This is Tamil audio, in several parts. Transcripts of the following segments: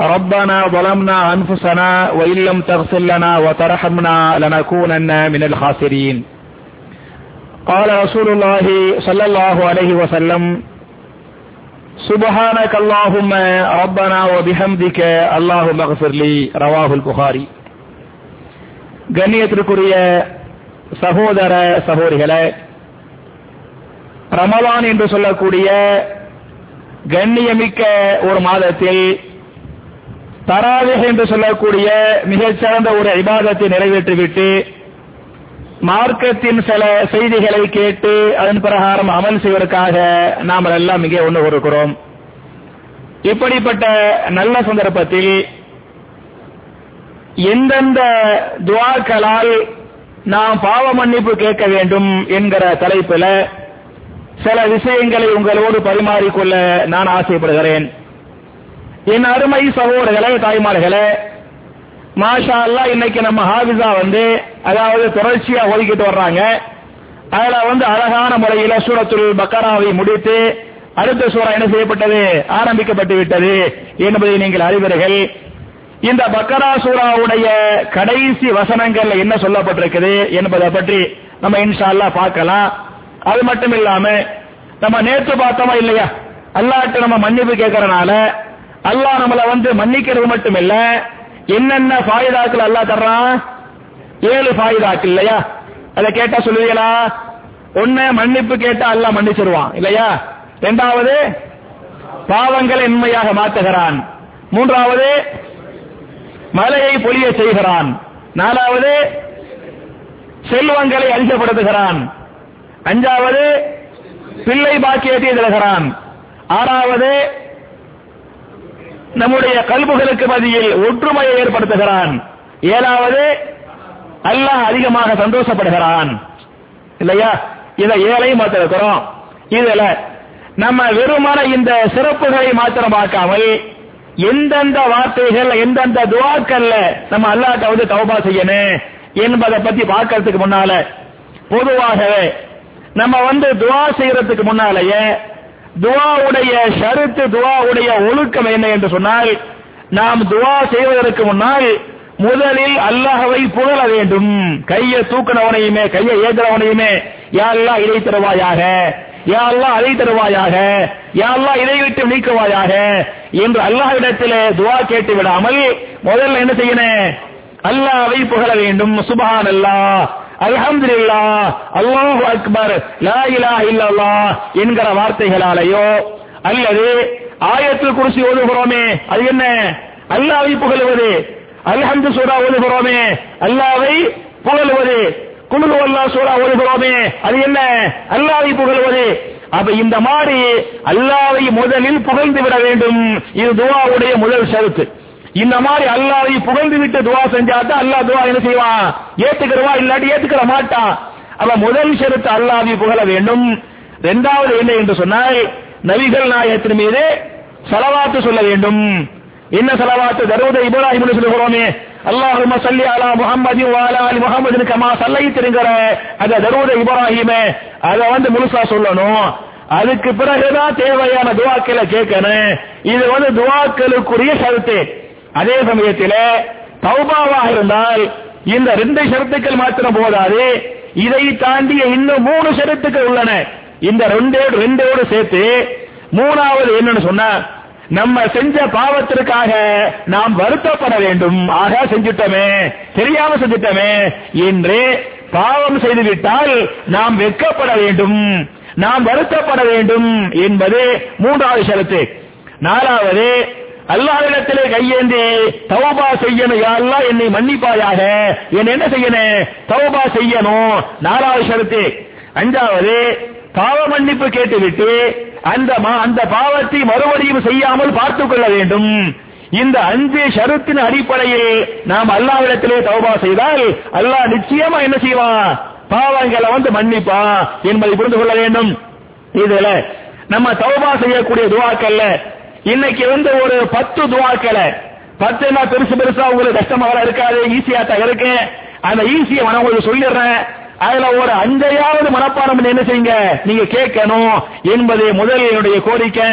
ربنا ظلمنا أنفسنا وإن لم تغفر لنا وترحمنا لنكونن من الخاسرين قال رسول الله صلى الله عليه وسلم سبحانك اللهم ربنا وبحمدك اللهم اغفر لي رواه البخاري கண்ணியத்திற்குரிய சகோதர சகோதரிகளே ரமலான் என்று சொல்லக்கூடிய கண்ணியமிக்க ஒரு மாதத்தில் தராவிக என்று சொல்லக்கூடிய மிகச்சிறந்த ஒரு இபாதத்தை நிறைவேற்றிவிட்டு மார்க்கத்தின் சில செய்திகளை கேட்டு அதன் பிரகாரம் அமல் செய்வதற்காக நாம் எல்லாம் இங்கே ஒன்று கொடுக்கிறோம் இப்படிப்பட்ட நல்ல சந்தர்ப்பத்தில் எந்தெந்த துவாக்களால் நாம் பாவ மன்னிப்பு கேட்க வேண்டும் என்கிற தலைப்பில் சில விஷயங்களை உங்களோடு பரிமாறிக்கொள்ள நான் ஆசைப்படுகிறேன். என் அருமை சகோதரர்களே தாய்மார்களே மாஷா அல்லா இன்னைக்கு நம்ம ஹாஃபிஸா வந்து அதாவது தொடர்ச்சியா ஒதுக்கிட்டு வர்றாங்க. அதுல வந்து அழகான முறையில சூரத்துல் பக்கராவை முடித்து அடுத்த சூறா என்ன செய்யப்பட்டது? ஆரம்பிக்கப்பட்டு விட்டது என்பதை நீங்கள் அறிவீர்கள். இந்த பக்கரா சூறாவுடைய கடைசி வசனங்கள்ல என்ன சொல்லப்பட்டிருக்குது என்பதை பற்றி நம்ம இன்ஷா அல்லா பார்க்கலாம். அது மட்டும் இல்லாம நம்ம நேற்று பார்த்தோமா இல்லையா? அல்லாட்டு நம்ம மன்னிப்பு கேட்கறனால அல்லாஹ் நம்மள வந்து மன்னிக்கிறது மட்டும் இல்ல என்னென்ன ஃபாயுதாக்கள் அல்லா தர்றான்? ஏழு ஃபாயுதாக்கள் இல்லையா? அதை கேட்டா சொல்லுவீங்களா? ஒண்ணு மன்னிப்பு கேட்டா அல்லாஹ் மன்னிச்சிருவான் இல்லையா? இரண்டாவது பாவங்களை உண்மையாக மாற்றுகிறான். மூன்றாவது மலையை பொழிய செய்கிறான். நாலாவது செல்வங்களை அதிகப்படுத்துகிறான் அஞ்சாவது பிள்ளை பாக்கியத்தை தருகிறான். ஆறாவது நம்முடைய கல்புகளுக்கு மத்தியில் ஒற்றுமையை ஏற்படுத்துகிறான். ஏழாவது அல்லாஹ் அதிகமாக சந்தோஷப்படுகிறான். இல்லையா? இதை ஏழையும் மாத்திருக்கிறோம். இதுல நம்ம வெறுமன இந்த சிறப்புகளை மாத்திரம் பார்க்காமல் எந்தெந்த வார்த்தைகள் எந்தெந்த துவாக்கள்ல நம்ம அல்லாட்ட வந்து தௌபா செய்யணும் என்பதை பத்தி பார்க்கறதுக்கு முன்னால பொதுவாகவே நம்ம வந்து துவா செய்யறதுக்கு முன்னாலேயே துவாவுடைய ஷருத்து துவாவுடைய ஒழுக்கம் என்ன என்று சொன்னால் நாம் துவா செய்வதற்கு முன்னால் முதலில் அல்லாஹவை புகழ வேண்டும். கையை தூக்கினவனையுமே கையை ஏற்றுறவனையுமே யாரெல்லாம் இதை தருவாயாக? யாரெல்லாம் அதை தருவாயாக? யாரெல்லாம் இதை விட்டு நீக்குவாயாக? என்று அல்லாஹ்விடத்திலே துவா கேட்டு விடாமல் முதல்ல என்ன செய்யணும்? அல்லாவை புகழ வேண்டும். சுபஹான் அல்லாஹ் அல்ஹம்துலில்லா அல்லாஹு அக்பர் லா இலாஹ இல்லல்லாஹ் என்கிற வார்த்தைகளாலேயோ அல்லது ஆயத்தில் குருசி ஓதுகிறோமே அது என்ன? அல்லாவை புகழுவது. அல்ஹம்து சூரா ஓதுகிறோமே அல்லாவை புகழுவது. குமுது அல்லா சூரா ஓதுகிறோமே அது என்ன? அல்லாவை புகழுவது. அப்ப இந்த மாதிரி அல்லாவை முதலில் புகழ்ந்து விட வேண்டும். இது துவாவுடைய முதல் சருத்து இந்த மாதிரி அல்லாவை புகழ்ந்து விட்டு துவா செஞ்சாதான் அல்லாஹ் துவா என்ன செய்வான்? ஏத்துக்கிறவா? இல்லாட்டி ஏத்துக்கிற மாட்டான். அவ முதல் ஷெருத்து அல்லாவை புகழ வேண்டும். இரண்டாவது என்ன என்று சொன்னால் நபிகள் நாயகத்தின் மீது சலவாத்து சொல்ல வேண்டும். என்ன சலவாத்து? தருவத இப்ராஹிம் சொல்லுகிறோமே. அல்லாஹும சல்லி அலா முஹம்மதி வாலா அலி முஹம்மது கமா சல்லைத்திருங்கிற அத தருவத இப்ராஹிம அத வந்து முழுசா சொல்லணும். அதுக்கு பிறகுதான் தேவையான துவாக்களை கேட்கணும். இது வந்து துவாக்களுக்குரிய சருத்து அதே சமயத்தில் தௌபாவாக இருந்தால் இந்த ரெண்டு ஷரத்துக்கள் மாத்திரம் போதாது. இதை தாண்டிய இன்னும் மூணு ஷரத்துக்கள் உள்ளன. இந்த ரெண்டோடு ரெண்டோடு சேர்த்து மூணாவது என்னன்னு சொன்னா நம்ம செஞ்ச பாவத்திற்காக நாம் வருத்தப்பட வேண்டும். ஆக செஞ்சுட்டோமே தெரியாம செஞ்சுட்டோமே. என்று பாவம் செய்துவிட்டால் நாம் வெட்கப்பட வேண்டும். நாம் வருத்தப்பட வேண்டும் என்பது மூன்றாவது ஷரத்து. நாலாவது அல்லாஹ்விடத்திலே கையேந்தி தௌபா செய்யணும். யாரெல்லாம் என்னை மன்னிப்பாயாக. என்ன என்ன செய்யணும்? தௌபா செய்யணும். நாலாவது ஷரத்து. அஞ்சாவது பாவ மன்னிப்பு கேட்டுவிட்டு அந்த அந்த பாவத்தை மறுபடியும் செய்யாமல் பார்த்துக் கொள்ள வேண்டும். இந்த அஞ்சு ஷருத்தின் அடிப்படையில் நாம் அல்லாவிடத்திலே தௌபா செய்தால் அல்லாஹ் நிச்சயமா என்ன செய்வான் பாவங்களை வந்து மன்னிப்பா என்பதை புரிந்து கொள்ள வேண்டும். இதுல நம்ம தௌபா செய்யக்கூடிய துவாக்கல்ல இன்னைக்கு வந்து ஒரு பத்து துவாக்களை பத்து என்ன பெருசு பெருசா உங்களுக்கு கஷ்டமாக இருக்காது ஈஸியா தான் இருக்கு அந்த ஈஸியை நான் உங்களுக்கு சொல்லிடுறேன். அதுல ஒரு அஞ்சையாவது மனப்பாடம் என்ன செய்யுங்க? நீங்க கேட்கணும் என்பது முதல் என்னுடைய கோரிக்கை.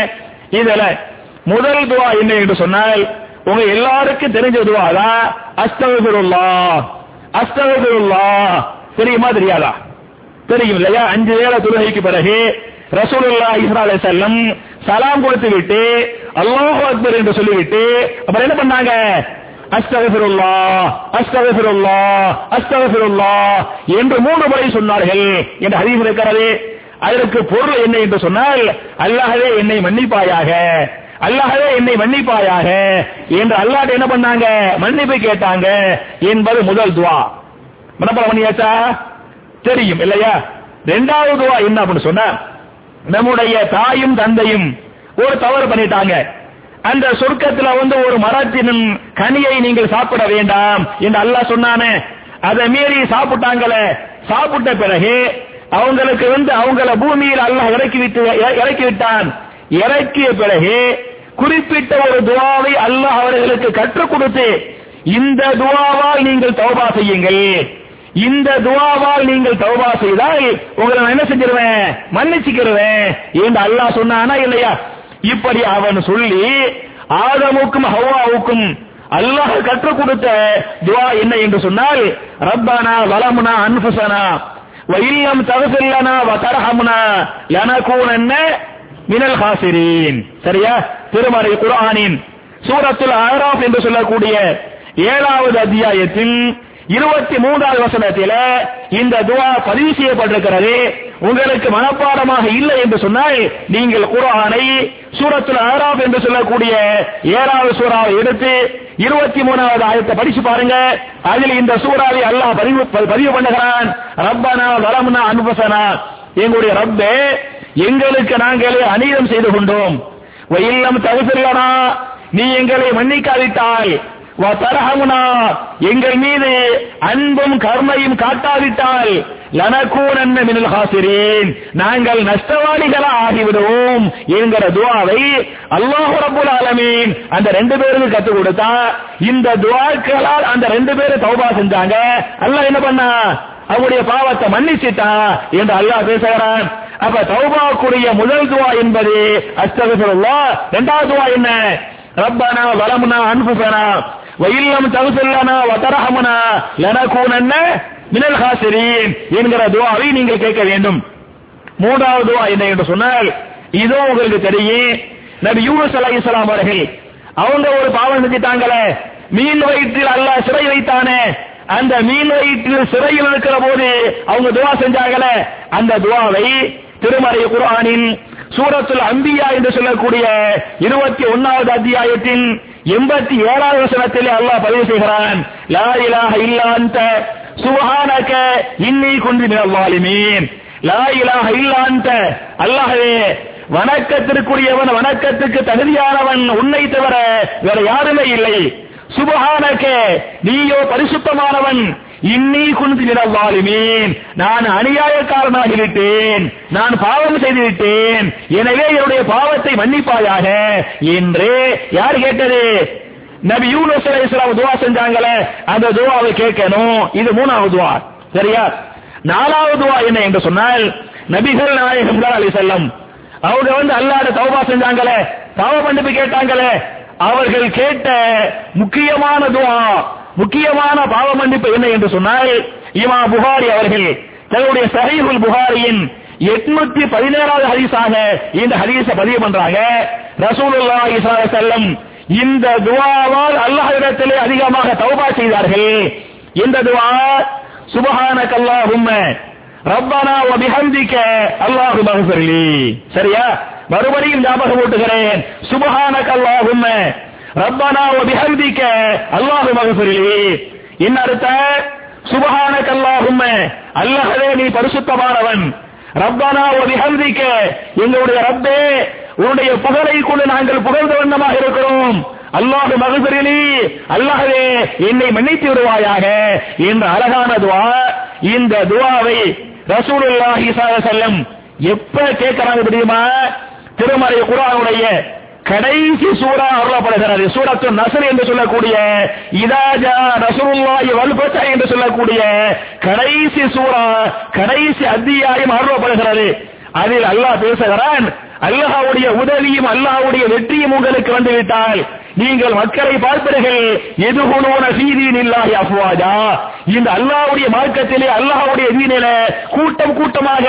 இதுல முதல் துவா என்ன என்று சொன்னால் உங்க எல்லாருக்கும் தெரிஞ்ச துவா தான் அஸ்தகபிருல்லா அஸ்தகபிருல்லா தெரியுமா தெரியாதா? தெரியும் இல்லையா? அஞ்சு ஏழை தொழுகைக்கு பிறகு ரசூலுல்லா இஸ்ரா செல்லம் சலாம் கொடுத்து விட்டு அல்லாஹு அக்பர் என்று சொல்லிவிட்டு அப்புறம் என்ன பண்ணாங்க? அஸ்தகபிருல்லா அஸ்தகபிருல்லா அஸ்தகபிருல்லா என்று மூன்று முறை சொன்னார்கள் என்று ஹதீஸ் இருக்கிறது. அதற்கு பொருள் என்ன என்று சொன்னால் அல்லாஹவே என்னை மன்னிப்பாயாக அல்லாஹவே என்னை மன்னிப்பாயாக என்று அல்லாஹ் என்ன பண்ணாங்க? மன்னிப்பு கேட்டாங்க என்பது முதல் துவா. மனப்படம் பண்ணியாச்சா? தெரியும் இல்லையா? ரெண்டாவது துவா என்ன அப்படின்னு சொன்னா நம்முடைய தாயும் தந்தையும் ஒரு தவறு பண்ணிட்டாங்க. அந்த சொர்க்கத்துல வந்து ஒரு மரத்தின் கனியை நீங்கள் சாப்பிட வேண்டாம் என்று அல்லாஹ் சொன்னானே. அதை மீறி சாப்பிட்டாங்களே. சாப்பிட்ட பிறகு அவங்களுக்கு வந்து அவங்கள பூமியில் அல்லாஹ் இறக்கி விட்டு இறக்கி விட்டான். இறக்கிய பிறகு குறிப்பிட்ட ஒரு துவாவை அல்லாஹ் அவர்களுக்கு கற்றுக் கொடுத்து இந்த துவாவால் நீங்கள் தௌபா செய்யுங்கள். இந்த துவாவால் நீங்கள் தௌபா செய்தால் உங்களை நான் என்ன செஞ்சிருவேன்? மன்னிச்சுக்கிடுவேன் என்று அல்லாஹ் சொன்னானா இல்லையா? இப்படி அவன் சொல்லி ஆதமுக்கும் ஹவ்வாவுக்கும் அல்லாஹ் கற்றுக் கொடுத்த துவா என்ன என்று சொன்னால் ரப்பானா வலமுனா அன்புசனா வயில்லம் தகசில்லனா வதரஹமுனா லனகூனன்ன மினல் ஹாசிரீன். சரியா? திருமறை குரானின் சூரத்தில் ஆராப் என்று சொல்லக்கூடிய ஏழாவது அத்தியாயத்தின் இருபத்தி மூன்றாவது வசனத்தில இந்த துவா பதிவு செய்யப்பட்டிருக்கிறது. உங்களுக்கு மனப்பாடமாக இல்லை என்று சொன்னால் நீங்கள் குரானை சூரத்தில் ஆறாவது என்று சொல்லக்கூடிய ஏழாவது சூறாவை எடுத்து இருபத்தி மூணாவது ஆயத்தை படிச்சு பாருங்க. அதில் இந்த சூறாவை அல்லாஹ் பதிவு பதிவு பண்ணுகிறான். ரப்பனா வரம்னா அனுபசனா. எங்களுடைய ரப்பே எங்களுக்கு நாங்களே அநீதம் செய்து கொண்டோம். இல்லம் தகுதில்லனா நீ எங்களை மன்னிக்காவிட்டால் தரஹமுனா எங்கள் மீது அன்பும் கருணையும் காட்டாவிட்டால் லனக்கூனன்ன மினல் ஹாசிரீன். நாங்கள் நஷ்டவாளிகளா ஆகிவிடுவோம் என்கிற துவாவை அல்லாஹ் ரபுல் ஆலமீன் அந்த ரெண்டு பேருக்கு கத்து கொடுத்தா. இந்த துவாக்களால் அந்த ரெண்டு பேரும் தௌபா செஞ்சாங்க. அல்லாஹ் என்ன பண்ணா? அவருடைய பாவத்தை மன்னிச்சிட்டா என்று அல்லாஹ் பேசுகிறான். அப்ப தௌபாக்குரிய முதல் துவா என்பது அஸ்தகஃபிருல்லாஹ். இரண்டாவது துவா என்ன? ரப்பனா வலமுனா அன்புசனா வயில்லம் தகுசல்லனா வதரஹமனா லனகூனன்ன மினல் ஹாசிரீன் என்கிற துவாவை நீங்கள் கேட்க வேண்டும். மூன்றாவது துவா என்ன என்று சொன்னால் இதோ உங்களுக்கு தெரியும் நபி யூனுஸ் அலைஹிஸ்ஸலாம் அவர்கள் அவங்க ஒரு பாவம் செஞ்சிட்டாங்களே மீன் வயிற்றில் அல்லாஹ் சிறை வைத்தானே அந்த மீன் வயிற்றில் சிறையில் இருக்கிற போது அவங்க துவா செஞ்சாங்களே அந்த துவாவை திருமறை குர்ஆனின் சூரத்துல் அம்பியா என்று சொல்லக்கூடிய இருபத்தி ஒன்னாவது அத்தியாயத்தின் எண்பத்தி ஏழாவது வசனத்திலே அல்லாஹ் பதிவு செய்கிறான் லா இலாஹ இல்லா அன்த சுப்ஹானக இன்னி குன்றி நிலவாலிமீன் லா இலாஹ இல்லா அன்த அல்லாஹ்வே வணக்கத்திற்குரியவன் வணக்கத்துக்கு தகுதியானவன் உன்னை தவிர வேற யாருமே இல்லை. சுபஹானக நீயோ பரிசுத்தமானவன் இன்னி குன்து மினல் நான் நான் அநியாயக்காரனாகிவிட்டேன். நான் பாவம் செய்து விட்டேன் எனவே என்னுடைய பாவத்தை மன்னிப்பாயாக. என்று யார் கேட்டது? நபி யூனஸ் அலைஹிஸ்ஸலாம் துவா செஞ்சாங்களே அந்த துவாவை கேட்கணும். இது மூணாவது துவா. சரியா? நாலாவது துவா என்ன என்று சொன்னால் நபிகள் நாயகம் அலைஹிஸ்ஸலாம் அவங்க வந்து அல்லாட தௌபா செஞ்சாங்களே தவ மன்னிப்பு கேட்டாங்களே. அவர்கள் கேட்ட முக்கியமான துவா முக்கியமான பாவ மன்னிப்பு என்ன என்று சொன்னால் இமா புகாரி அவர்கள் தன்னுடைய சஹீஹுல் புகாரியின் எட்நூத்தி பதினேழாவது ஹதீஸாக இந்த ஹதீஸ பதிவு பண்றாங்க. ரசூலுல்லா செல்லம் இந்த துவாவால் அல்லாஹிடத்திலே அதிகமாக தௌபா செய்தார்கள். இந்த துவா சுபஹான கல்லா உம்ம ரப்பனா வ அல்லாஹு மக்ஃபிர்லி சரியா? மறுபடியும் ஞாபகம் ஊட்டுகிறேன். கல்லா உம்ம ரப்பானா வ அல்லாஹு மக்ஃபிர்லி. என்ன அர்த்தம் சுபஹானக அல்லாஹும்ம அல்லாஹ்வே நீ பரிசுத்தமானவன். ரப்பனா வ பிஹம்திக எங்களுடைய ரப்பே உன்னுடைய புகழை கொண்டு நாங்கள் புகழ்ந்த வண்ணமாக இருக்கிறோம். அல்லாஹ் மகசரிலி அல்லாஹே என்னை மன்னித்து விடுவாயாக. என்ற அழகான துவா இந்த துவாவை ரசூலுல்லாஹி ஸல்லல்லாஹு அலைஹி எப்ப கேட்கறாங்க தெரியுமா? திருமறை குரானுடைய கடைசி சூறா அருளப்படுகிறது. சூரத்து நசர் என்று சொல்லக்கூடிய இதாஜா ரசூலுல்லாஹி வல்பச்சா என்று சொல்லக்கூடிய கடைசி சூறா கடைசி அத்தியாயம் அருளப்படுகிறது. அதில் அல்லாஹ் பேசுகிறான் அல்லாஹ்வுடைய உதவியும் அல்லாஹ்வுடைய வெற்றியும் உங்களுக்கு வந்துவிட்டால் நீங்கள் மக்களை பார்ப்பீர்கள். எது குழுவன சீதியின் இல்லாஹி அஃவாஜா இந்த அல்லாஹ்வுடைய மார்க்கத்திலே அல்லாஹ்வுடைய தீனிலே கூட்டம் கூட்டமாக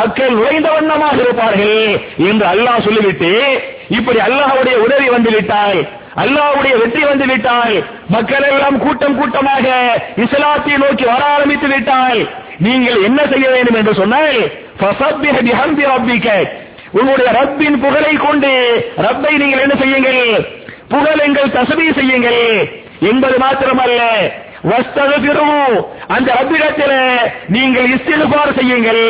மக்கள் நுழைந்த வண்ணமாக இருப்பார்கள் என்று அல்லாஹ் சொல்லிவிட்டு இப்படி அல்லாஹ்வுடைய உதவி வந்துவிட்டால் அல்லாஹ்வுடைய வெற்றி வந்து விட்டால் மக்கள் எல்லாம் கூட்டம் கூட்டமாக இஸ்லாத்தை நோக்கி வர ஆரம்பித்து விட்டால் நீங்கள் என்ன செய்ய வேண்டும் என்று சொன்னால் உங்களுடைய ரப்பின் புகழை கொண்டு ரப்பை நீங்கள் என்ன செய்யுங்கள் புகழுங்கள் தசபீ செய்யுங்கள் என்பது மாத்திரமல்ல. அந்த ரப்பிடத்திலே நீங்கள் இஸ்திகுபார் செய்யுங்கள்.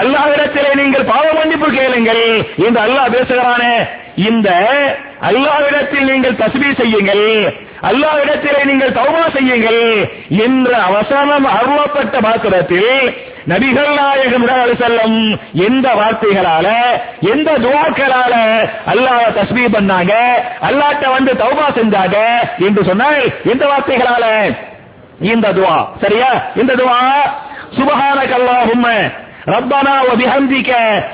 அல்லாவிடத்தில் நீங்கள் பாவ மன்னிப்பு கேளுங்கள் என்று அல்லாஹ் பேசுகிறான. இந்த அல்லாவிடத்தில் நீங்கள் தஸ்பீ செய்யுங்கள். அல்லாஹ்விடத்திலே நீங்கள் தௌமா செய்யுங்கள் என்ற அவசரம் அருளப்பட்ட மாத்திரத்தில் நபிகள் நாயகம் செல்லம் எந்த வார்த்தைகளால எந்த துவாக்களால அல்லாஹ் தஸ்பீ பண்ணாங்க? அல்லாட்ட வந்து தௌபா செஞ்சாங்க என்று சொன்னால் எந்த வார்த்தைகளால? இந்த துவா. சரியா? இந்த துவா சுபஹானக அல்லாஹும்ம ரப்பனா வ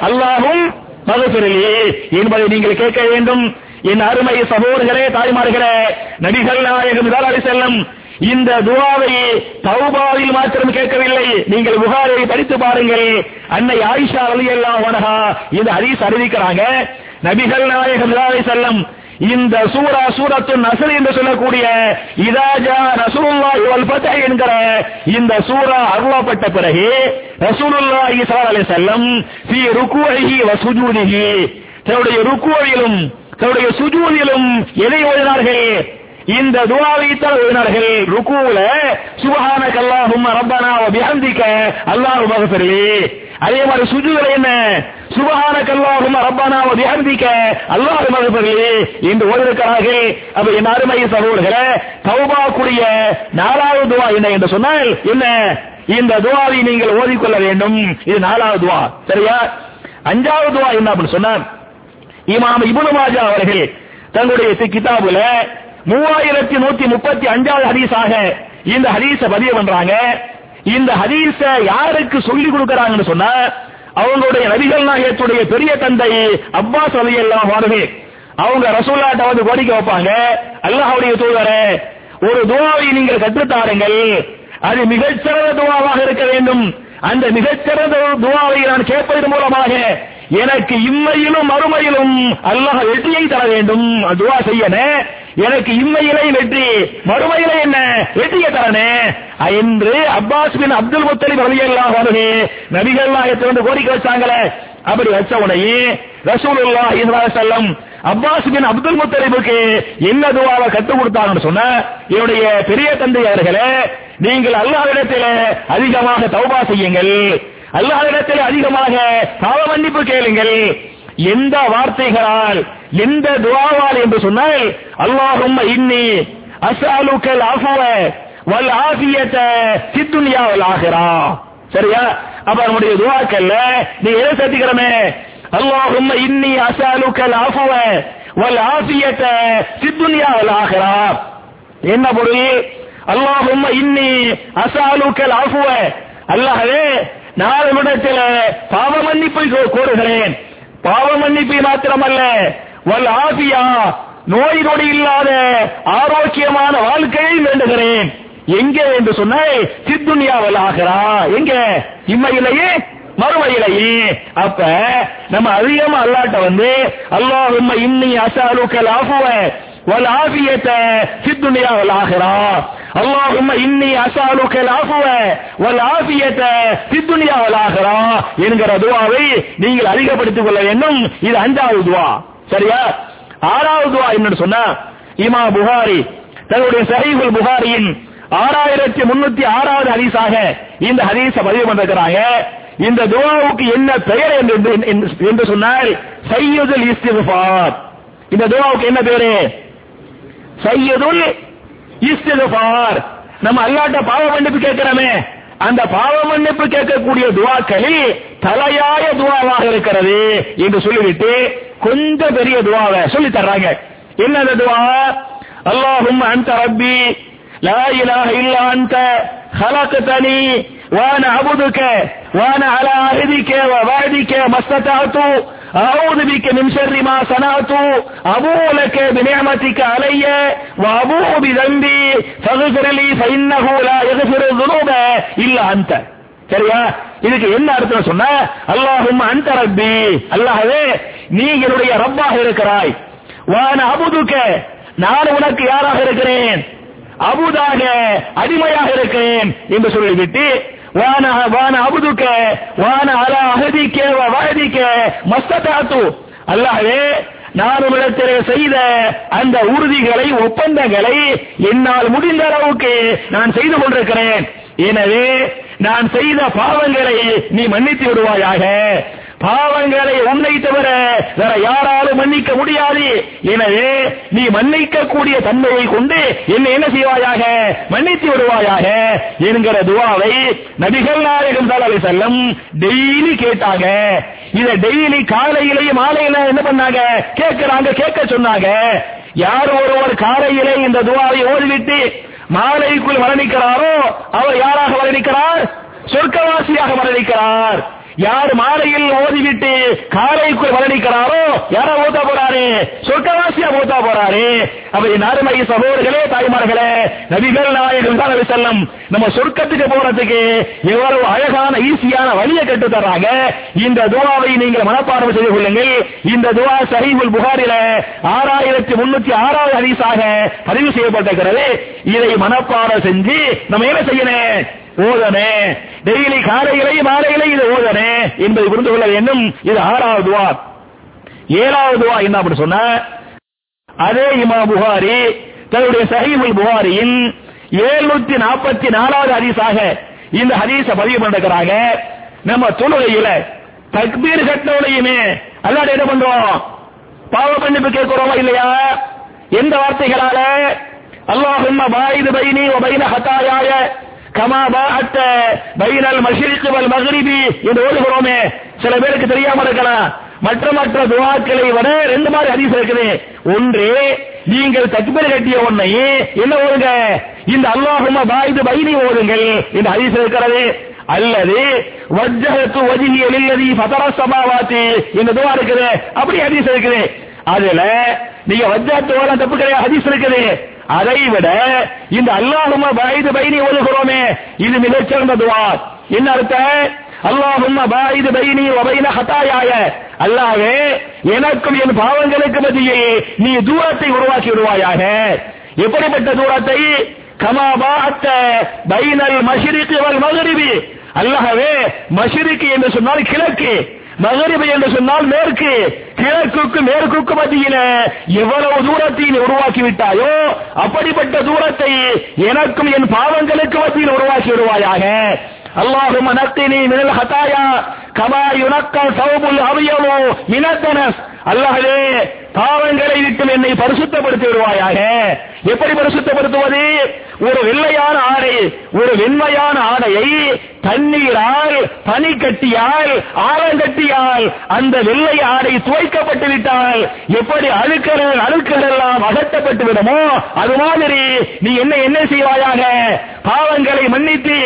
அல்லாஹும் மகஃபிரலி. என்பதை நீங்கள் கேட்க வேண்டும். என் அருமை சகோதரர்களே தாய்மார்களே நபிகள் நாயகம் அலி செல்லம் இந்த துவாவை தௌபாவில் மாத்திரம் கேட்கவில்லை. நீங்கள் புகாரை படித்து பாருங்கள். அன்னை ஆயிஷா அலி அல்லாஹ் இந்த ஹரீஸ் அறிவிக்கிறாங்க. நபிகள் நாயகம் செல்லம் இந்த சூரா சூரத்து நசர் என்று சொல்லக்கூடிய இதாஜா ரசூலுல்லாஹி வல் ஃபத்ஹ் என்கிற இந்த சூரா அருளப்பட்ட பிறகு ரசூலுல்லாஹி ஸல்லல்லாஹு அலைஹி வஸல்லம் ஃபீ ருக்கூஹி வ சுஜூதிஹி. தன்னுடைய ருக்குவிலும் தன்னுடைய சுஜூதிலும் எதை ஓதினார்கள் இந்த துவாவை தான் ஓதினார்கள் ருக்குல சுபஹான அல்லாஹும்ம ரப்பனா வ பிஹம்திக அல்லாஹு அதே மாதிரி சுஜூதுல என்ன? சுபஹான கல்லாஹும் ரப்பனா வ பிஹம்திக அல்லாஹு மக்ஃபிர்லி. என்று ஓதிருக்கிறார்கள். அப்ப என் அருமை சகோதரர்களே தௌபா கூடிய நாலாவது துவா என்ன என்று சொன்னால் என்ன? இந்த துவாவை நீங்கள் ஓதிக்கொள்ள வேண்டும். இது நாலாவது துவா. சரியா? அஞ்சாவது துவா என்ன அப்படின்னு சொன்னார் இமாம் இபுனு மாஜா அவர்கள் தங்களுடைய கிதாபுல மூவாயிரத்தி நூத்தி முப்பத்தி அஞ்சாவது ஹதீஸாக இந்த ஹதீஸ பதிவு பண்றாங்க. இந்த ஹதீஸ யாருக்கு சொல்லி கொடுக்கறாங்கன்னு சொன்னா அவங்களுடைய நபிகள் நாயகத்துடைய பெரிய தந்தை அப்பாஸ் அலி எல்லாம் வாருமே அவங்க ரசூல்லாட்ட வந்து கோரிக்கை வைப்பாங்க. அல்லாஹுடைய தூதரே ஒரு துவாவை நீங்கள் கற்றுத்தாருங்கள். அது மிகச்சிறந்த துவாவாக இருக்க வேண்டும். அந்த மிகச்சிறந்த துவாவை நான் கேட்பதன் மூலமாக எனக்கு இம்மையிலும் மறுமையிலும் அல்லாஹ் வெற்றியை தர வேண்டும். துவா செய்யனே எனக்கு இம்மையிலே வெற்றி. மறுமையிலே என்ன? வெற்றியை தரனே. என்று அப்பாஸ் பின் அப்துல் முத்தலிப் ரலியல்லாஹு அன்ஹு நபிகள் எடுத்து வந்து கோரிக்கை வச்சாங்களே. அப்படி வச்ச உடனே ரசூலுல்லாஹி ஸல்லல்லாஹு அலைஹி வஸல்லம் அப்பாஸ் பின் அப்துல் முத்தலிபுக்கு என்ன துவாவை கற்றுக் கொடுத்தாங்கன்னு சொன்ன என்னுடைய பெரிய தந்தை அவர்களே நீங்கள் அல்லாஹ்விடத்தில் அதிகமாக தௌபா செய்யுங்கள். அல்லாஹ்விடத்தில் அதிகமாக பாவ மன்னிப்பு கேளுங்கள். எந்த வார்த்தைகளால் எந்த துவாவால் என்று சொன்னால் அல்லாஹும் இன்னி அசாலுக்கல் அஃவ வல் ஆஃபியத ஃபித்துன்யா வல் ஆகிரா சரியா? அப்ப நம்முடைய துவாக்கல்ல நீ எதை சேர்த்துக்கிறமே? அல்லாஹும் இன்னி அசாலுக்கல் அஃவ வல் ஆஃபியத ஃபித்துன்யா வல் ஆகிரா என்ன பொருள்? அல்லாஹும் இன்னி அஸ்அலுக்கல் அல்லாஹவே நாலு நாளிடத்தில் பாவ மன்னிப்பை கோருகிறேன். பாவ மன்னிப்பை மாத்திரமல்ல வல் ஆபியா நோய் நொடி இல்லாத ஆரோக்கியமான வாழ்க்கையை வேண்டுகிறேன். எங்கே என்று சொன்னால் சித்துனியாவில் ஆகிறா எங்க? இம்மையிலேயே மறுமையிலேயே. அப்ப நம்ம அதிகமா அல்லாட்ட வந்து அல்லாஹும்ம இன்னி அசாலுக்கல் ஆகுவ வல் ஆஃபியத ஃபித் துன்யா வல் ஆகிரா இன்னி அஸ்அலுக அல் அஃவ வல் ஆஃபியத என்கிற துவாவை நீங்கள் அதிகப்படுத்திக் கொள்ள வேண்டும். இது அஞ்சாவது துவா. சரியா? ஆறாவது துஆ என்னன்னு சொன்னா இமா புகாரி தன்னுடைய சஹீஹுல் புகாரியின் ஆறாயிரத்தி முன்னூத்தி ஆறாவது ஹதீஸாக இந்த ஹதீஸ பதிவு பண்ணிருக்கிறாங்க. இந்த துவாவுக்கு என்ன பெயர் என்று என்று சொன்னால் சையதுல் இஸ்திஃபார் இந்த துவாவுக்கு என்ன பேரு சையதுல் இஸ்திஃபார் நம்ம அல்லாட்ட பாவ மன்னிப்பு கேட்கிறோமே. அந்த பாவ மன்னிப்பு கேட்கக்கூடிய துவாக்களில் தலையாய துவாவாக இருக்கிறது என்று சொல்லிவிட்டு கொஞ்சம் பெரிய துவாவை சொல்லி தர்றாங்க என்ன அந்த துவா அல்லாஹும் அந்த ரப்பி لا إله إلا أنت خلقتني وأنا عبدك وأنا على عهدك ووعدك ما استطعت أعوذ بك من شر ما صنعت أبوء لك بنعمتك علي وأبوء بذنبي فاغفر لي فإنه لا يغفر الذنوب إلا أنت சரியா இதுக்கு என்ன அர்த்தம் சொன்ன அல்லாஹும் அந்த ரப்பி அல்லாஹவே நீ என்னுடைய ரப்பாக இருக்கிறாய். வான அபுதுக்க நான் உனக்கு யாராக இருக்கிறேன்? அபுதாக அடிமையாக இருக்கிறேன் என்று சொல்லிவிட்டு வான வான அபுதுக்க வான அல அகதிக்க வகதிக்க மஸ்ததாத்து. அல்லாவே நான் உங்களிடத்திலே செய்த அந்த உறுதிகளை ஒப்பந்தங்களை என்னால் முடிந்த அளவுக்கு நான் செய்து கொண்டிருக்கிறேன். எனவே நான் செய்த பாவங்களை நீ மன்னித்து விடுவாயாக. பாவங்களை உன்னை தவிர வேற யாராலும் மன்னிக்க முடியாது. எனவே நீ மன்னிக்க கூடிய தன்மையை கொண்டு என்னை என்ன செய்வாயாக? மன்னித்து விடுவாயாக என்கிற துவாவை நபிகள் நாயகம் அலி செல்லம் டெய்லி கேட்டாங்க. இதை டெய்லி காலையிலேயும் மாலையில என்ன பண்ணாங்க? கேட்கிறாங்க கேட்க சொன்னாங்க. யார் ஒருவர் காலையிலே இந்த துவாவை ஓடிவிட்டு மாலைக்குள் மரணிக்கிறாரோ அவர் யாராக மரணிக்கிறார் சொர்க்கவாசியாக மரணிக்கிறார் யார் மாலையில் ஓதிவிட்டு காலைக்குள் மரணிக்கிறாரோ யாரா ஓதா போறாரு? சொர்க்கவாசியா ஓதா போறாரு? அவர் என் சகோதரர்களே தாய்மார்களே நபிகள் நாயகம் தான் செல்லம் நம்ம சொர்க்கத்துக்கு போறதுக்கு எவ்வளவு அழகான ஈஸியான வழியை கட்டு தர்றாங்க. இந்த துவாவை நீங்கள் மனப்பாடம் செய்து கொள்ளுங்கள். இந்த துவா சஹீஹுல் புகாரில ஆறாயிரத்தி முன்னூத்தி ஆறாவது ஹதீஸாக பதிவு செய்யப்பட்டிருக்கிறது. இதை மனப்பாடம் செஞ்சு நம்ம என்ன செய்யணும்? ஓதனே. டெய்லி காலையிலே மாலையிலே இது ஓதனே என்பதை புரிந்து கொள்ள வேண்டும். இது ஆறாவது துவா. ஏழாவது துவா என்ன அப்படி சொன்ன? அதே இமா புகாரி தன்னுடைய சஹீபுல் புகாரியின் எழுநூத்தி நாற்பத்தி நாலாவது ஹதீஸாக இந்த ஹதீஸ பதிவு பண்ணிருக்கிறாங்க. நம்ம தொழுகையில தக்பீர் கட்டினோடையுமே அல்லாட என்ன பண்றோம் பாவ மன்னிப்பு கேட்கிறோமா இல்லையா? எந்த வார்த்தைகளால? அல்லாஹும்ம பாயிது பைனி வ ஹத்தாயாய கமாபா கமா பைனல் மஷ்ரிக் வல் மக்ரிபி என்று ஓதுகிறோமே. சில பேருக்கு தெரியாம இருக்கலாம். மற்ற மற்ற துவாக்களை விட ரெண்டு மாதிரி ஹதீஸ் இருக்குது. ஒன்று நீங்கள் தக்பீர் கட்டிய உடனே என்ன ஓதுங்க? இந்த அல்லாஹுமா பாயிது பைனி ஓதுங்கள் இந்த ஹதீஸ் இருக்கிறது. அல்லது வஜ்ஜகத்து வஜ்ஹிய லில்லதி ஃபதர சமாவாத்தி இந்த துவா இருக்குது. அப்படி ஹதீஸ் இருக்குது. அதுல நீங்க வஜ்ஜகத்து ஓத தப்பு கிடையாது ஹதீஸ் இருக்குது. அதை விட இந்த அல்லாஹும்ம பாயிது பைனி ஒதுகிறோமே இது மிகச்சிறந்த துவா. என்ன அர்த்தம் அல்லாஹும்ம பாயிது பைனி ஒபைன ஹதாயாய. அல்லாவே எனக்கும் என் பாவங்களுக்கு மத்தியே நீ தூரத்தை உருவாக்கி விடுவாயாக. எப்படிப்பட்ட தூரத்தை? கமா பாஅத்த பைனல் மஷிரிக்கு வல் மக்ரிபி அல்லாஹவே மஷிரிக்கு என்று சொன்னால் கிழக்கு. மகரிபு என்று சொன்னால் மேற்கு கிழக்குக்கு மேற்குக்கு மத்தியில எவ்வளவு தூரத்தை உருவாக்கி விட்டாயோ அப்படிப்பட்ட தூரத்தை எனக்கும் என் பாவங்களுக்கு மத்தியில் உருவாக்கி விடுவாயாக. அல்லாஹும் நத்தினி மினல் ஹதாயா கமா யுனக்கா சௌபுல் அவியலு மினத்தனஸ். அல்லாஹே பாவங்களை விட்டு என்னை பரிசுத்தப்படுத்தி விடுவாயாக. எப்படி பரிசுத்தப்படுத்துவது? ஒரு வெள்ளையான ஆடை ஒரு வெண்மையான ஆடையை தண்ணீரால் பனிக்கட்டியால் ஆழங்கட்டியால் அந்த வெள்ளை ஆடை துவைக்கப்பட்டு விட்டால் எப்படி அழுக்கர்கள் அழுக்கர்கள் எல்லாம் அகற்றப்பட்டு விடுமோ? அது மாதிரி நீ என்ன என்ன செய்வாயாக? பாவங்களை மன்னித்து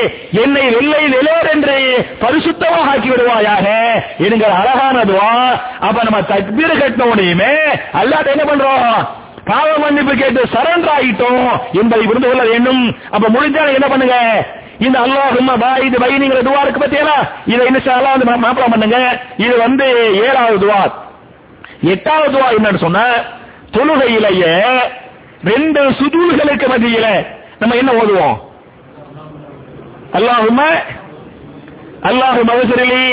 என்னை வெள்ளை நிலோர் என்று பரிசுத்தமாக ஆக்கி விடுவாயாக என்கிற அழகானதுவா அப்ப நம்ம தக்பீர் கட்டினோடையுமே அல்லாத என்ன பண்றோம்? பாவ மன்னிப்பு கேட்டு சரண்டர் ஆகிட்டோம் என்பதை புரிந்து கொள்ள வேண்டும். அப்ப முடிஞ்சாலும் என்ன பண்ணுங்க? இந்த அல்லாஹுமா இது பாயிது பைனிங்கிற துவா இருக்கு பத்தியலா இதை இன்னும் வந்து மாப்பிளம் பண்ணுங்க. இது வந்து ஏழாவது துவா. எட்டாவது துவா என்னன்னு சொன்ன தொழுகையிலேயே ரெண்டு சுதூல்களுக்கு மத்தியில நம்ம என்ன ஓதுவோம்? அல்லாஹுமா அல்லாஹு மகசரிலி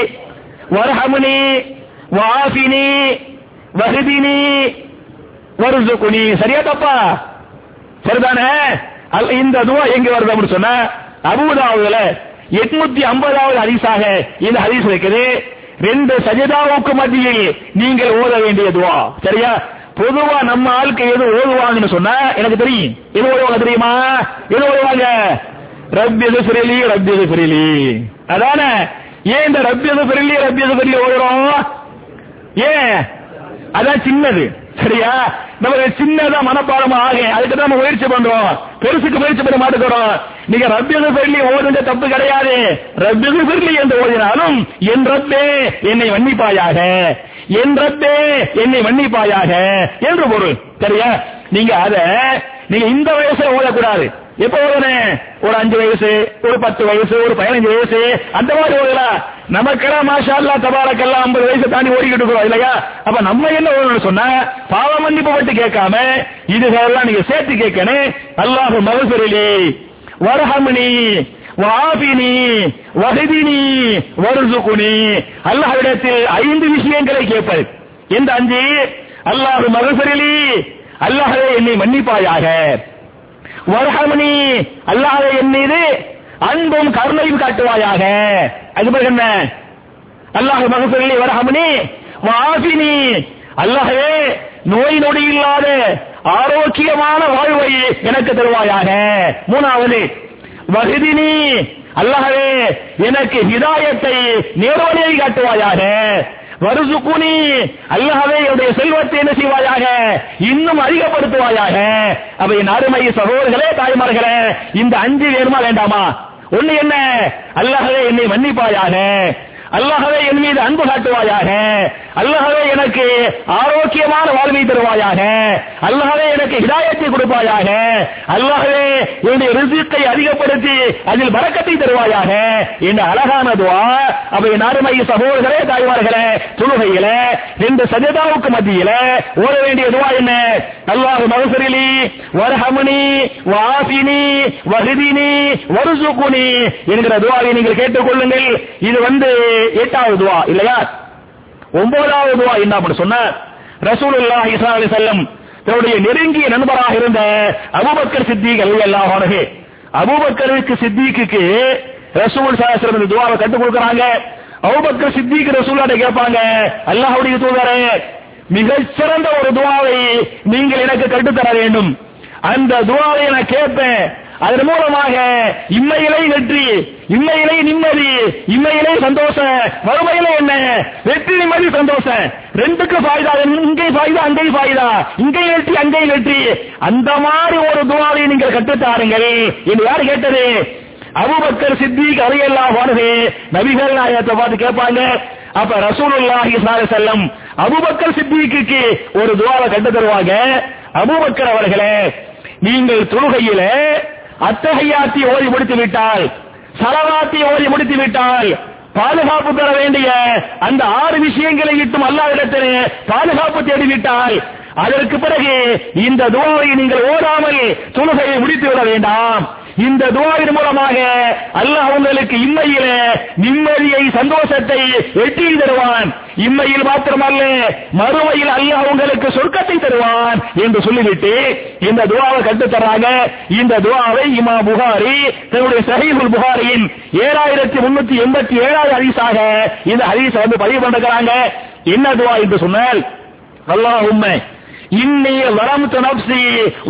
வரஹமுனி வாஃபினி வகுதினி வருசுகுனி. சரியா தப்பா? சரிதானே? இந்த துவா எங்க வருது அப்படின்னு சொன்ன அறுபதாவதுல எட்நூத்தி ஐம்பதாவது ஹரிசாக இந்த ஹதீஸ் இருக்குது. ரெண்டு சஜிதாவுக்கு மத்தியில் நீங்கள் ஓத வேண்டியதுவா சரியா? பொதுவா நம்ம ஆளுக்கு எது ஓதுவாங்கன்னு சொன்னா எனக்கு தெரியும். எது ஓதுவாங்க தெரியுமா? எது ஓதுவாங்க? ரப்யது எது ரப்யது ரப்பி அதான அதானே? ஏன் இந்த ரப்யது எது ரப்யது ரப்பி ஓடுறோம் ஏன்? அதான் சின்னது. சரியா? நம்ம சின்னதா மனப்பாடம் ஆகும் அதுக்கு தான் நம்ம முயற்சி பண்றோம். பெருசுக்கு முயற்சி பண்ண மாட்டுக்கிறோம் நீங்க ரப்பியது பெருளி ஓதுங்க தப்பு கிடையாது. ரப்பியது பெருளி என்று ஓதினாலும் என் ரப்பே என்னை மன்னிப்பாயாக. என் ரப்பே என்னை மன்னிப்பாயாக. என்று பொருள். சரியா? நீங்க அத நீங்க இந்த வயசுல ஓதக்கூடாது. எப்ப ஓதுனேன் ஒரு அஞ்சு வயசு ஒரு பத்து வயசு ஒரு பதினஞ்சு வயசு அந்த மாதிரி ஓதலாம் நமக்கெல்லாம் மாஷா அல்லா தபாலக்கெல்லாம் ஐம்பது வயசு தாண்டி ஓடிக்கிட்டு இருக்கிறோம் இல்லையா? அப்ப நம்ம என்ன ஓடணும் சொன்னா பாவ மன்னிப்பு பட்டு கேட்காம இதுகளெல்லாம் நீங்க சேர்த்து கேட்கணும். அல்லாஹு மகசரிலே வரஹமணி வாபினி வகதினி வருசுகுனி. அல்லாஹ்விடத்தில் ஐந்து விஷயங்களை கேட்பது எந்த அஞ்சு? அல்லாஹ் மகசரிலி அல்லாஹே என்னை மன்னிப்பாயாக. வரஹமனி அல்லாத என் மீது அன்பும் கருணையும் காட்டுவாயாக. அது என்ன? அல்லாஹ் மகசூலி வரஹமனி வாசினி அல்லாஹே நோய் நொடி இல்லாத ஆரோக்கியமான வாழ்வை எனக்கு தருவாயாக. மூணாவது வஹிதினி. அல்லாஹே எனக்கு ஹிதாயத்தை நேர்வழியை காட்டுவாயாக. வருசுக்குனி அல்லாஹவே என்னுடைய செல்வத்தை என்ன செய்வாயாக? இன்னும் அதிகப்படுத்துவாயாக. அப்ப என் அருமை சகோதரர்களே தாய்மார்களே இந்த அஞ்சு வேணுமா வேண்டாமா? ஒண்ணு என்ன? அல்லாஹவே என்னை மன்னிப்பாயாக. அல்லாஹவே என் மீது அன்பு காட்டுவாயாக. அல்லாஹவே எனக்கு ஆரோக்கியமான வாழ்வை தருவாயாக. அல்லாஹவே எனக்கு ஹிதாயத்தை கொடுப்பாயாக. அல்லாஹவே என்னுடைய ரிசுக்கை அதிகப்படுத்தி அதில் பறக்கத்தை தருவாயாக. என்ற அழகான துவா அப்ப சகோதரர்களே தாய்மார்களே தொழுகையில ரெண்டு சஜதாவுக்கு மத்தியில ஓட வேண்டிய துவா என்ன? அல்லாஹ் மகசரிலி வரஹமணி வாசினி வகுதினி வருசுகுனி என்கிற துவாவை நீங்கள் கேட்டுக்கொள்ளுங்கள். இது வந்து எட்டாவது துவா இல்லையா? ஒன்பதாவது துவா என்ன அப்படி சொன்ன ரசூலுல்லாஹி இஸ்லா அலி செல்லம் தன்னுடைய நெருங்கிய நண்பராக இருந்த அபுபக்கர் சித்திக் ரலியல்லாஹு அன்ஹு. அபுபக்கருக்கு சித்திக்கு ரசூல் சாஸ்திரம் இந்த துவாவை கற்றுக் கொடுக்குறாங்க. அபுபக்கர் சித்திக் ரசூலாட்ட கேட்பாங்க அல்லாஹுடைய தூதரே மிகச்சிறந்த ஒரு துவாவை நீங்கள் எனக்கு கற்றுத்தர வேண்டும். அந்த துவாவை நான் கேட்பேன். அதன் மூலமாக இம்மையிலே வெற்றி இம்மையிலே நிம்மதி இம்மையிலே சந்தோஷம். மறுமையிலே என்ன? வெற்றி நிம்மதி சந்தோஷம். ரெண்டுக்கு பாய்தா. இங்கே பாய்தா அங்கே பாய்தா. இங்கே வெற்றி அங்கே வெற்றி. அந்த மாதிரி ஒரு துவாலை நீங்கள் கற்றுத்தாருங்கள். என்று யார் கேட்டது? அபுபக்கர் சித்திக் அறையெல்லாம் வானது நபிகள் நாயகத்தை பார்த்து கேட்பாங்க. அப்ப ரசூலுல்லாஹி ஸல்லல்லாஹு செல்லம் அபுபக்கர் சித்திக்கு ஒரு துவாவை கட்டு தருவாங்க. அபுபக்கர் அவர்களே நீங்கள் தொழுகையில அத்தகையாத்தி ஓதி முடித்து விட்டால் சலவாத்தி ஓதி முடித்து விட்டால் பாதுகாப்பு பெற வேண்டிய அந்த ஆறு விஷயங்களை இட்டும் அல்லாவிடத்தில் பாதுகாப்பு தேடிவிட்டால் அதற்கு பிறகு இந்த துவாவை நீங்கள் ஓடாமல் தொழுகையை முடித்து விட வேண்டாம். இந்த துவாவின் மூலமாக அல்லாஹ் அவங்களுக்கு இம்மையில நிம்மதியை சந்தோஷத்தை எட்டி தருவான். இம்மையில் மாத்திரமல்ல மறுமையில் அல்லாஹ் உங்களுக்கு சொர்க்கத்தை தருவான் என்று சொல்லிவிட்டு இந்த துவாவை கட்டுத்தராங்க இந்த துவாவை இமா புகாரி தன்னுடைய சஹீபுல் புகாரியின் ஏழாயிரத்தி முன்னூத்தி எண்பத்தி ஏழாவது ஹரிசாக இந்த ஹரிச வந்து பதிவு பண்றாங்க என்ன துவா என்று சொன்னால் அல்லாஹ் உண்மை இன்னி வரம் நப்சி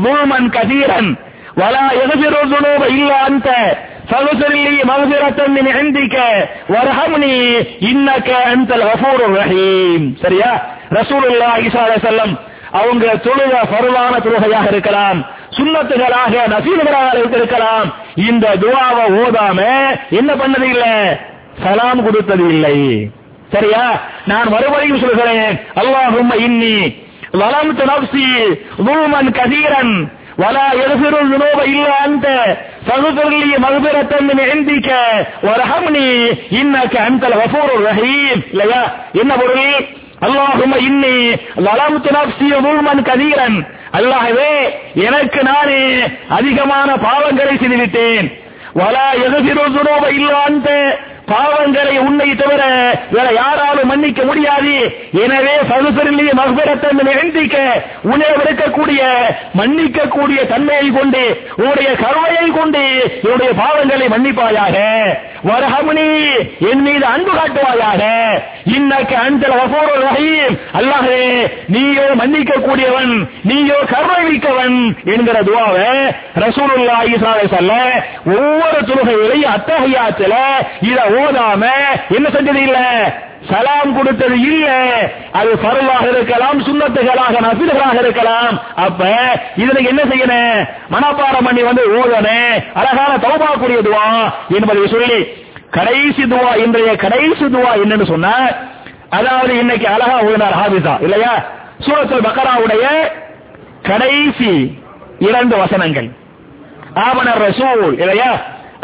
மூமன் கதீரன். ولا يغفر الذنوب إلا أنت فاغفر لي مغفرة من عندك وارحمني إنك أنت الغفور الرحيم சரியா ரசூலுல்லாஹி ஸல்லல்லாஹு அலைஹி வஸல்லம் அவங்க தொழுக ஃபர்லான தொழுகையாக இருக்கலாம் சுன்னத்துகளாக நசீல்களாக இருக்கலாம் இந்த துவாவை ஓதாம என்ன பண்ணது இல்ல சலாம் கொடுத்தது இல்லை சரியா நான் மறுபடியும் சொல்கிறேன் அல்லாஹும்ம இன்னி ظلمت نفسي ظلما كثيرا ولا يغفر الذنوب إلا أنت فاغفر لي مغفرة من عندك وارحمني إنك أنت الغفور الرحيم இல்லையா என்ன பொருள் அல்லாஹும இன்னி ظلمت نفسي ظلما كثيرا அல்லாஹ்வே எனக்கு நானே அதிகமான பாவங்களை செய்துவிட்டேன் ولا يغفر الذنوب إلا أنت பாவங்களை உன்னை தவிர வேற யாராலும் மன்னிக்க முடியாது. எனவே பகுசரிலே மகபரத்தை நிகழ்ந்திக்க உன்னை இருக்கக்கூடிய மன்னிக்கக்கூடிய தன்மையை கொண்டு உன்னுடைய கருணையை கொண்டு என்னுடைய பாவங்களை மன்னிப்பாயாக. வரஹமுனி என் மீது அன்பு காட்டுவாயாக. இன்னக்கு அஞ்சல் வசோர் ரஹீம் அல்லாஹே நீயோ மன்னிக்க கூடியவன் நீயோ கருணை மிக்கவன் என்கிற துவாவை ரசூலுல்லாஹி ஸல்லல்லாஹு அலைஹி வஸல்லம் ஒவ்வொரு தொழுகையிலையும் அத்தஹியாத்துல இத ஓதாம என்ன செஞ்சது இல்ல? சலாம் கொடுத்தது இல்ல. அது பருவாக இருக்கலாம் சுண்ணத்துகளாக நஃபில்களாக இருக்கலாம். அப்ப இதுல என்ன செய்யணும் மனப்பாரம் பண்ணி வந்து ஓதனே அழகான தௌபா கூடிய துவா என்பதை சொல்லி கடைசி துவா இன்றைய கடைசி துவா என்னன்னு சொன்ன அதாவது இன்னைக்கு அழகா ஓதினார் ஹாபிசா இல்லையா? சூரத்தில் பக்கராவுடைய கடைசி இரண்டு வசனங்கள். ஆவணர் ரசூல் இல்லையா?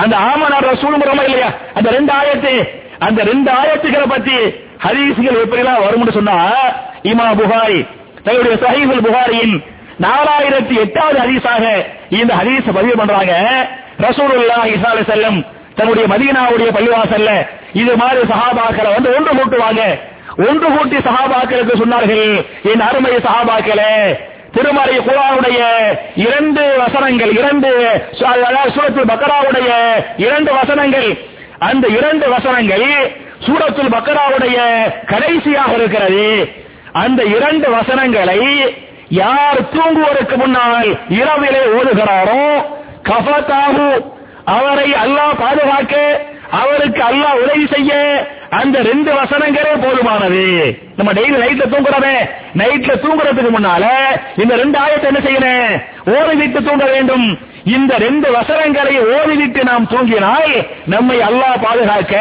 அந்த ஆமனார் ரசூல் இல்லையா? அந்த ரெண்டு ஆயத்து அந்த ரெண்டு ஆயத்துக்களை பத்தி ஹதீஸ்கள் எப்படிலாம் வரும்னு சொன்னா இமா புகாரி தன்னுடைய சஹீஃபுல் புகாரியின் நாலாயிரத்தி எட்டாவது ஹதீஸாக இந்த ஹதீஸ் பதிவு பண்றாங்க. ரசூலுல்லா ஸல்லல்லாஹு செல்லம் தன்னுடைய மதீனாவுடைய பள்ளிவாசல்ல இது மாதிரி சஹாபாக்களை வந்து ஒன்று கூட்டுவாங்க. ஒன்று கூட்டி சஹாபாக்களுக்கு சொன்னார்கள் என் அருமை சஹாபாக்களே திருமறை குரானுடைய இரண்டு வசனங்கள் இரண்டு சூரத்தில் பக்கராவுடைய இரண்டு வசனங்கள். அந்த இரண்டு வசனங்கள் சூரத்துல் பக்கராவுடைய கடைசியாக இருக்கிறது. அந்த இரண்டு வசனங்களை யார் தூங்குவதற்கு முன்னால் இரவிலே ஓதுகிறாரோ கஃபத்தாகு அவரை அல்லாஹ் பாதுகாக்க அவருக்கு அல்லாஹ் உதவி செய்ய அந்த ரெண்டு வசனங்களே போதுமானது. நம்ம டெய்லி நைட்ல தூங்குறவே நைட்ல தூங்குறதுக்கு முன்னால இந்த ரெண்டு ஆயத்தை என்ன செய்யணும்? ஓடிவிட்டு தூங்க வேண்டும். இந்த ரெண்டு வசனங்களை ஓடிவிட்டு நாம் தூங்கினால் நம்மை அல்லாஹ் பாதுகாக்க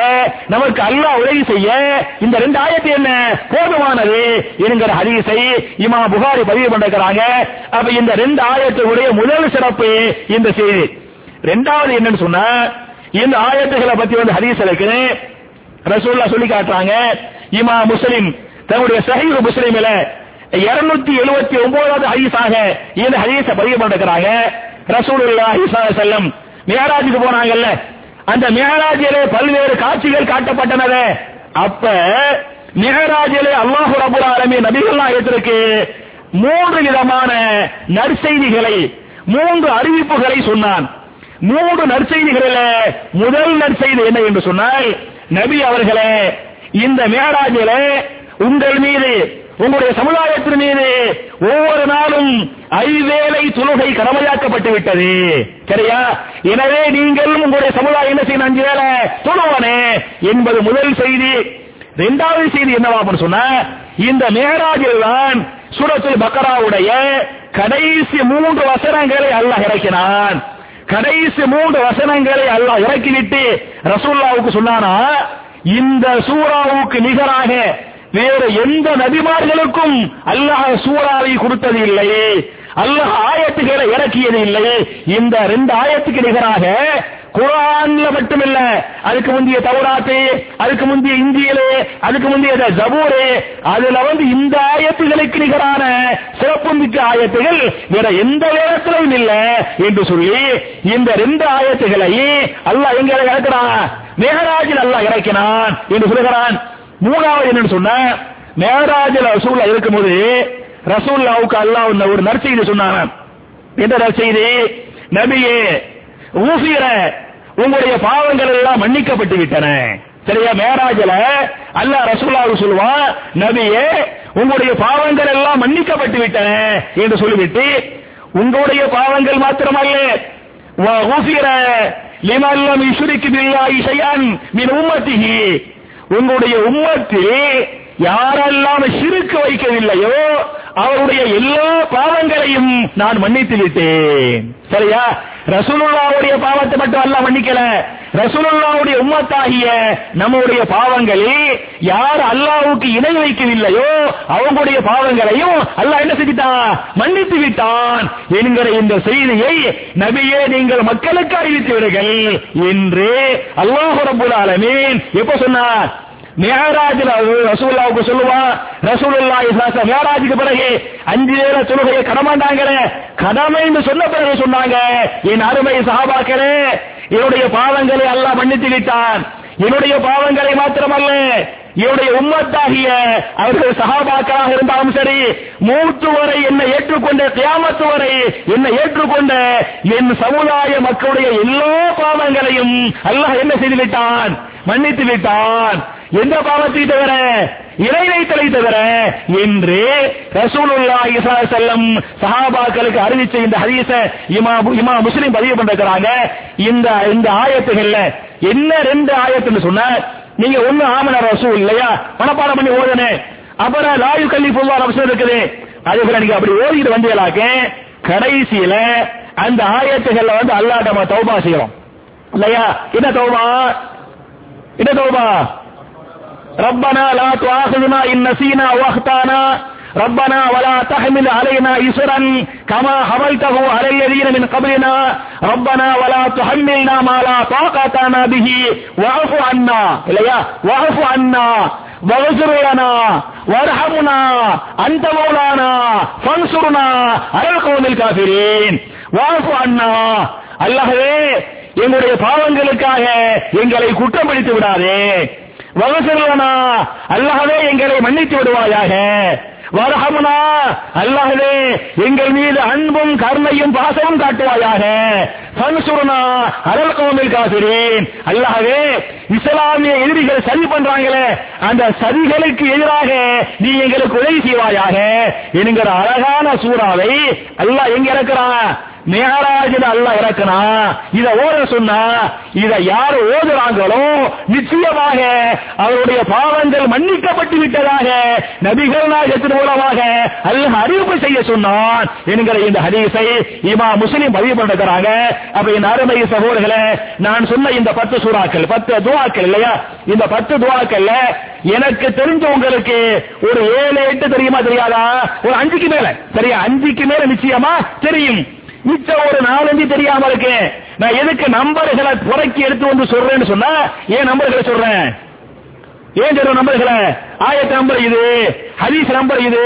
நமக்கு அல்லாஹ் உதவி செய்ய இந்த ரெண்டு ஆயத்து என்ன? போதுமானது என்கிற ஹதீஸை இமா புகாரி பதிவு பண்ணிருக்கிறாங்க. அப்ப இந்த ரெண்டு ஆயத்துடைய முதல் சிறப்பு இந்த செய்தி. ரெண்டாவது என்னன்னு சொன்னா இந்த ஆயத்துகளை பத்தி வந்து ஹதீஸ் இருக்கு. ரசூல்லா சொல்லி காட்டுறாங்க. இமா முஸ்லிம் தன்னுடைய சஹீர் முஸ்லிமில இருநூத்தி எழுபத்தி ஒன்பதாவது ஹதீஸாக இந்த ஹதீஸ பதிவு பண்ணிருக்கிறாங்க. ரசூலுல்லாஹி ஸல்லல்லாஹு அலைஹி மேராஜுக்கு போனாங்கல்ல. அந்த மியராஜிலே பல்வேறு காட்சிகள் காட்டப்பட்டனவே. அப்ப மியராஜிலே அல்லாஹு ரபுல் ஆலமி நபிகள் நாயகத்திற்கு மூன்று விதமான நற்செய்திகளை மூன்று அறிவிப்புகளை சொன்னான். மூன்று நற்செய்திகளில் முதல் நற்செய்தி என்ன என்று சொன்னால் நபி அவர்களே இந்த மேடாஜில உங்கள் மீது உங்களுடைய சமுதாயத்தின் மீது ஒவ்வொரு நாளும் ஐவேளை தொழுகை கடமையாக்கப்பட்டு விட்டது. சரியா? எனவே நீங்கள் உங்களுடைய சமுதாயம் என்ன செய்யணும் அஞ்சு வேலை தொழுவனே என்பது முதல் செய்தி. இரண்டாவது செய்தி என்னவா சொன்னா இந்த மேராஜில் தான் சூரத்துல் பக்கராவுடைய கடைசி மூன்று வசனங்களை அல்லாஹ் இறக்கினான். கடைசி மூன்று வசனங்களை அல்லாஹ் இறக்கிவிட்டு ரசூல்லாவுக்கு சொன்னானா இந்த சூறாவுக்கு நிகராக வேறு எந்த நபிமார்களுக்கும் அல்லாஹ் சூறாவை கொடுத்தது இல்லை. அல்லாஹ் ஆயத்துகளை இறக்கியது இல்லை. இந்த ரெண்டு ஆயத்துக்கு நிகராக குரான்ல மட்டுமில்ல அதுக்கு முந்தைய தௌராத்து அதுக்கு முந்தைய இந்தியிலே அதுக்கு முந்தைய ஜபூரு அதுல வந்து இந்த ஆயத்துகளுக்கு நிகரான சிறப்பு மிக்க ஆயத்துகள் வேற எந்த வேதத்திலும் இல்லை என்று சொல்லி இந்த ரெண்டு ஆயத்துகளை அல்லாஹ் எங்க இறக்கிறான்? மேகராஜில் அல்லாஹ் இறக்கினான் என்று சொல்லுகிறான். மூணாவது என்னன்னு சொன்ன மேகராஜில் ரசூல்லா இருக்கும்போது ரசூல்லாவுக்கு அல்லாஹ் ஒரு நற்செய்தி சொன்னாங்க என்ன நற்செய்தி? நபியே ஊசியரை உங்களுடைய பாவங்கள் எல்லாம் மன்னிக்கப்பட்டு விட்டன. சரியா? மேராஜல அல்லாஹ் ரசூலாவு சொல்லுவான் நபியே உங்களுடைய பாவங்கள் எல்லாம் மன்னிக்கப்பட்டு விட்டன என்று சொல்லிவிட்டு உங்களுடைய பாவங்கள் மாத்திரமல்ல. வகுஃபிர லிமன் பில்லாஹி ஷைஅன் மின் உம்மத்திஹி. உங்களுடைய உம்மத்தில் யாரெல்லாம் சிறுக்கு வைக்கவில்லையோ அவருடைய எல்லா பாவங்களையும் நான் மன்னித்து விட்டேன். சரியா? ரசூலுல்லாவுடைய பாவத்தை மட்டும் அல்ல மன்னிக்கல. ரசூலுல்லாவுடைய உம்மத்தாகிய நம்முடைய பாவங்களில் யார் அல்லாவுக்கு இணை வைக்கவில்லையோ அவங்களுடைய பாவங்களையும் அல்லாஹ் என்ன செஞ்சிட்டான் மன்னித்து விட்டான் என்கிற இந்த செய்தியை நபியே நீங்கள் மக்களுக்கு அறிவித்து விடுங்கள் என்று அல்லாஹ் ரபுல் ஆலமீன் எப்ப சொன்னார்? மேராஜில் ரசூல்லாவுக்கு சொல்லுவான் ரசூலுல்லா இஸ்லாச மேராஜுக்கு பிறகு அஞ்சு வேலை தொழுகையை கடமாண்டாங்கிற கடமைன்னு சொன்ன பிறகு சொன்னாங்க என் அருமை சஹாபாக்களே என்னுடைய பாவங்களை அல்லாஹ் மன்னித்து விட்டான். என்னுடைய பாவங்களை மாத்திரமல்ல என்னுடைய உம்மத்தாகிய அவர்கள் சகாபாக்களாக இருந்தாலும் சரி மூத்து வரை என்னை ஏற்றுக்கொண்ட தியாமத்து வரை என்னை ஏற்றுக்கொண்ட என் சமுதாய மக்களுடைய எல்லா பாவங்களையும் அல்லாஹ் என்ன செய்து விட்டான்? மன்னித்து விட்டான். எந்த பாவத்தை தவிர இறை வைத்தலை தவிர என்று ரசூலுல்லாஹி இசா செல்லம் சஹாபாக்களுக்கு அறிவிச்ச இந்த ஹதீஸ இமா இமா முஸ்லிம் பதிவு பண்றாங்க இந்த இந்த ஆயத்துகள்ல என்ன ரெண்டு ஆயத்துன்னு சொன்ன நீங்க ஒண்ணு ஆமன ரசூல் இல்லையா? மனப்பாடம் பண்ணி ஓதுனே. அப்புறம் லாயு கல்வி பொதுவான அவசியம் இருக்குது அதுக்கு நீங்க அப்படி ஓதிட்டு வந்தீங்களாக்க கடைசியில அந்த ஆயத்துகள்ல வந்து அல்லாஹ் நம்ம தௌபா செய்யறோம். இல்லையா? என்ன தௌபா? என்ன தௌபா? ربنا لا تؤاخذنا إن نسينا واخطانا ربنا ولا تحمل علينا إسرا كما حملته على الذين من قبلنا ربنا ولا تحملنا ما لا طاقة لنا به واعف عنا இல்லையா واعف عنا واغفر لنا وارحمنا أنت مولانا فانصرنا على القوم الكافرين واعف عنا அல்லாஹ்வே எங்களுடைய பாவங்களுக்காக எங்களை குற்றம் பிடித்து விடாதே வகசர்களா அல்லாஹவே எங்களை மன்னித்து விடுவாயாக. வரஹமுனா அல்லாஹவே எங்கள் மீது அன்பும் கருணையும் பாசமும் காட்டுவாயாக. ஃபன்சுருனா அரல் கோமில் காசுரேன் அல்லாஹவே இஸ்லாமிய எதிரிகள் சதி பண்றாங்களே அந்த சதிகளுக்கு எதிராக நீ எங்களுக்கு உதவி செய்வாயாக. என்கிற அழகான சூறாவை அல்லாஹ் எங்க இருக்கிறான் மேராஜில் அல்லாஹ் இறக்குனா. இத ஓத சொன்னா இத யார் ஓதுறாங்களோ நிச்சயமாக அவருடைய பாவங்கள் மன்னிக்கப்பட்டு விட்டதாக நபிகள் நாயகத்தின் மூலமாக அல்லாஹ் அறிவிப்பு செய்ய சொன்னான் என்கிற இந்த ஹதீஸை இமா முஸ்லிம் பதிவு பண்ணிருக்கிறாங்க. அப்ப என் அருமை சகோதரர்களே நான் சொன்ன இந்த பத்து சூறாக்கள் பத்து துவாக்கள் இல்லையா? இந்த பத்து துவாக்கள்ல எனக்கு தெரிஞ்ச உங்களுக்கு ஒரு ஏழு எட்டு தெரியுமா தெரியாதா? ஒரு அஞ்சுக்கு மேல. சரியா? அஞ்சுக்கு மேல நிச்சயமா தெரியும். மிச்சம் ஒரு நாலஞ்சு தெரியாம இருக்கு. நான் எதுக்கு நம்பர்களை புறக்கி எடுத்து வந்து சொல்றேன்னு சொன்னா ஏன் நம்பர்களை சொல்றேன்? ஏன் சொல்ற நம்பர்களை? ஆயத்த நம்பர் இது ஹதீஸ் நம்பர் இது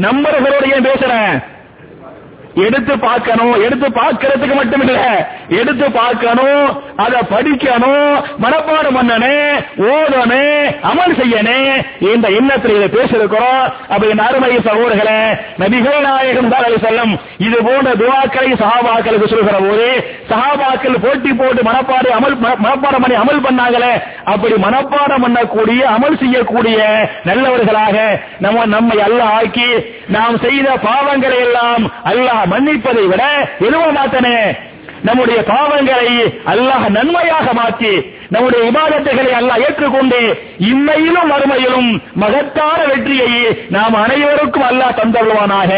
நம்பர்களோட ஏன் பேசுறேன்? எடுத்து பார்க்கணும் எடுத்து பார்க்கறதுக்கு மட்டும் இல்ல. எடுத்து பார்க்கணும் அத படிக்கணும் மனப்பாடம் பண்ணனே ஓதனே அமல் செய்யனே இந்த எண்ணத்தில் இதை பேசிருக்கிறோம் அப்ப என் அருமை சகோதரர்களே நபிகள் நாயகம் தான் செல்லும் இது போன்ற துவாக்களை சகாபாக்களுக்கு சொல்கிற போது சகாபாக்கள் போட்டி போட்டு மனப்பாடு அமல் மனப்பாடம் பண்ணி அமல் பண்ணாங்களே அப்படி மனப்பாடம் பண்ணக்கூடிய அமல் செய்யக்கூடிய நல்லவர்களாக நம்ம நம்மை அல்ல ஆக்கி நாம் செய்த பாவங்களை எல்லாம் அல்லாஹ் அல்லாஹ் மன்னிப்பதை விட எதுவும் மாத்தனே. நம்முடைய பாவங்களை அல்லாஹ் நன்மையாக மாற்றி நம்முடைய விவாதத்தைகளை அல்லாஹ் ஏற்றுக்கொண்டு இம்மையிலும் மறுமையிலும் மகத்தான வெற்றியை நாம் அனைவருக்கும் அல்லாஹ் தந்தருவானாக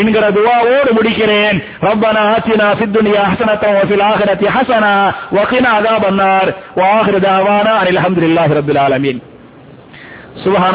என்கிற துவாவோடு முடிக்கிறேன். ரப்பனா ஆத்தினா சித்துனியா ஹசனத்தம் வசில் ஆகரத்தி ஹசனா வகினா அதா பன்னார் வாகிருதாவானா அனில் அஹமதுல்லாஹி ரப்பில் ஆலமீன். சுபஹான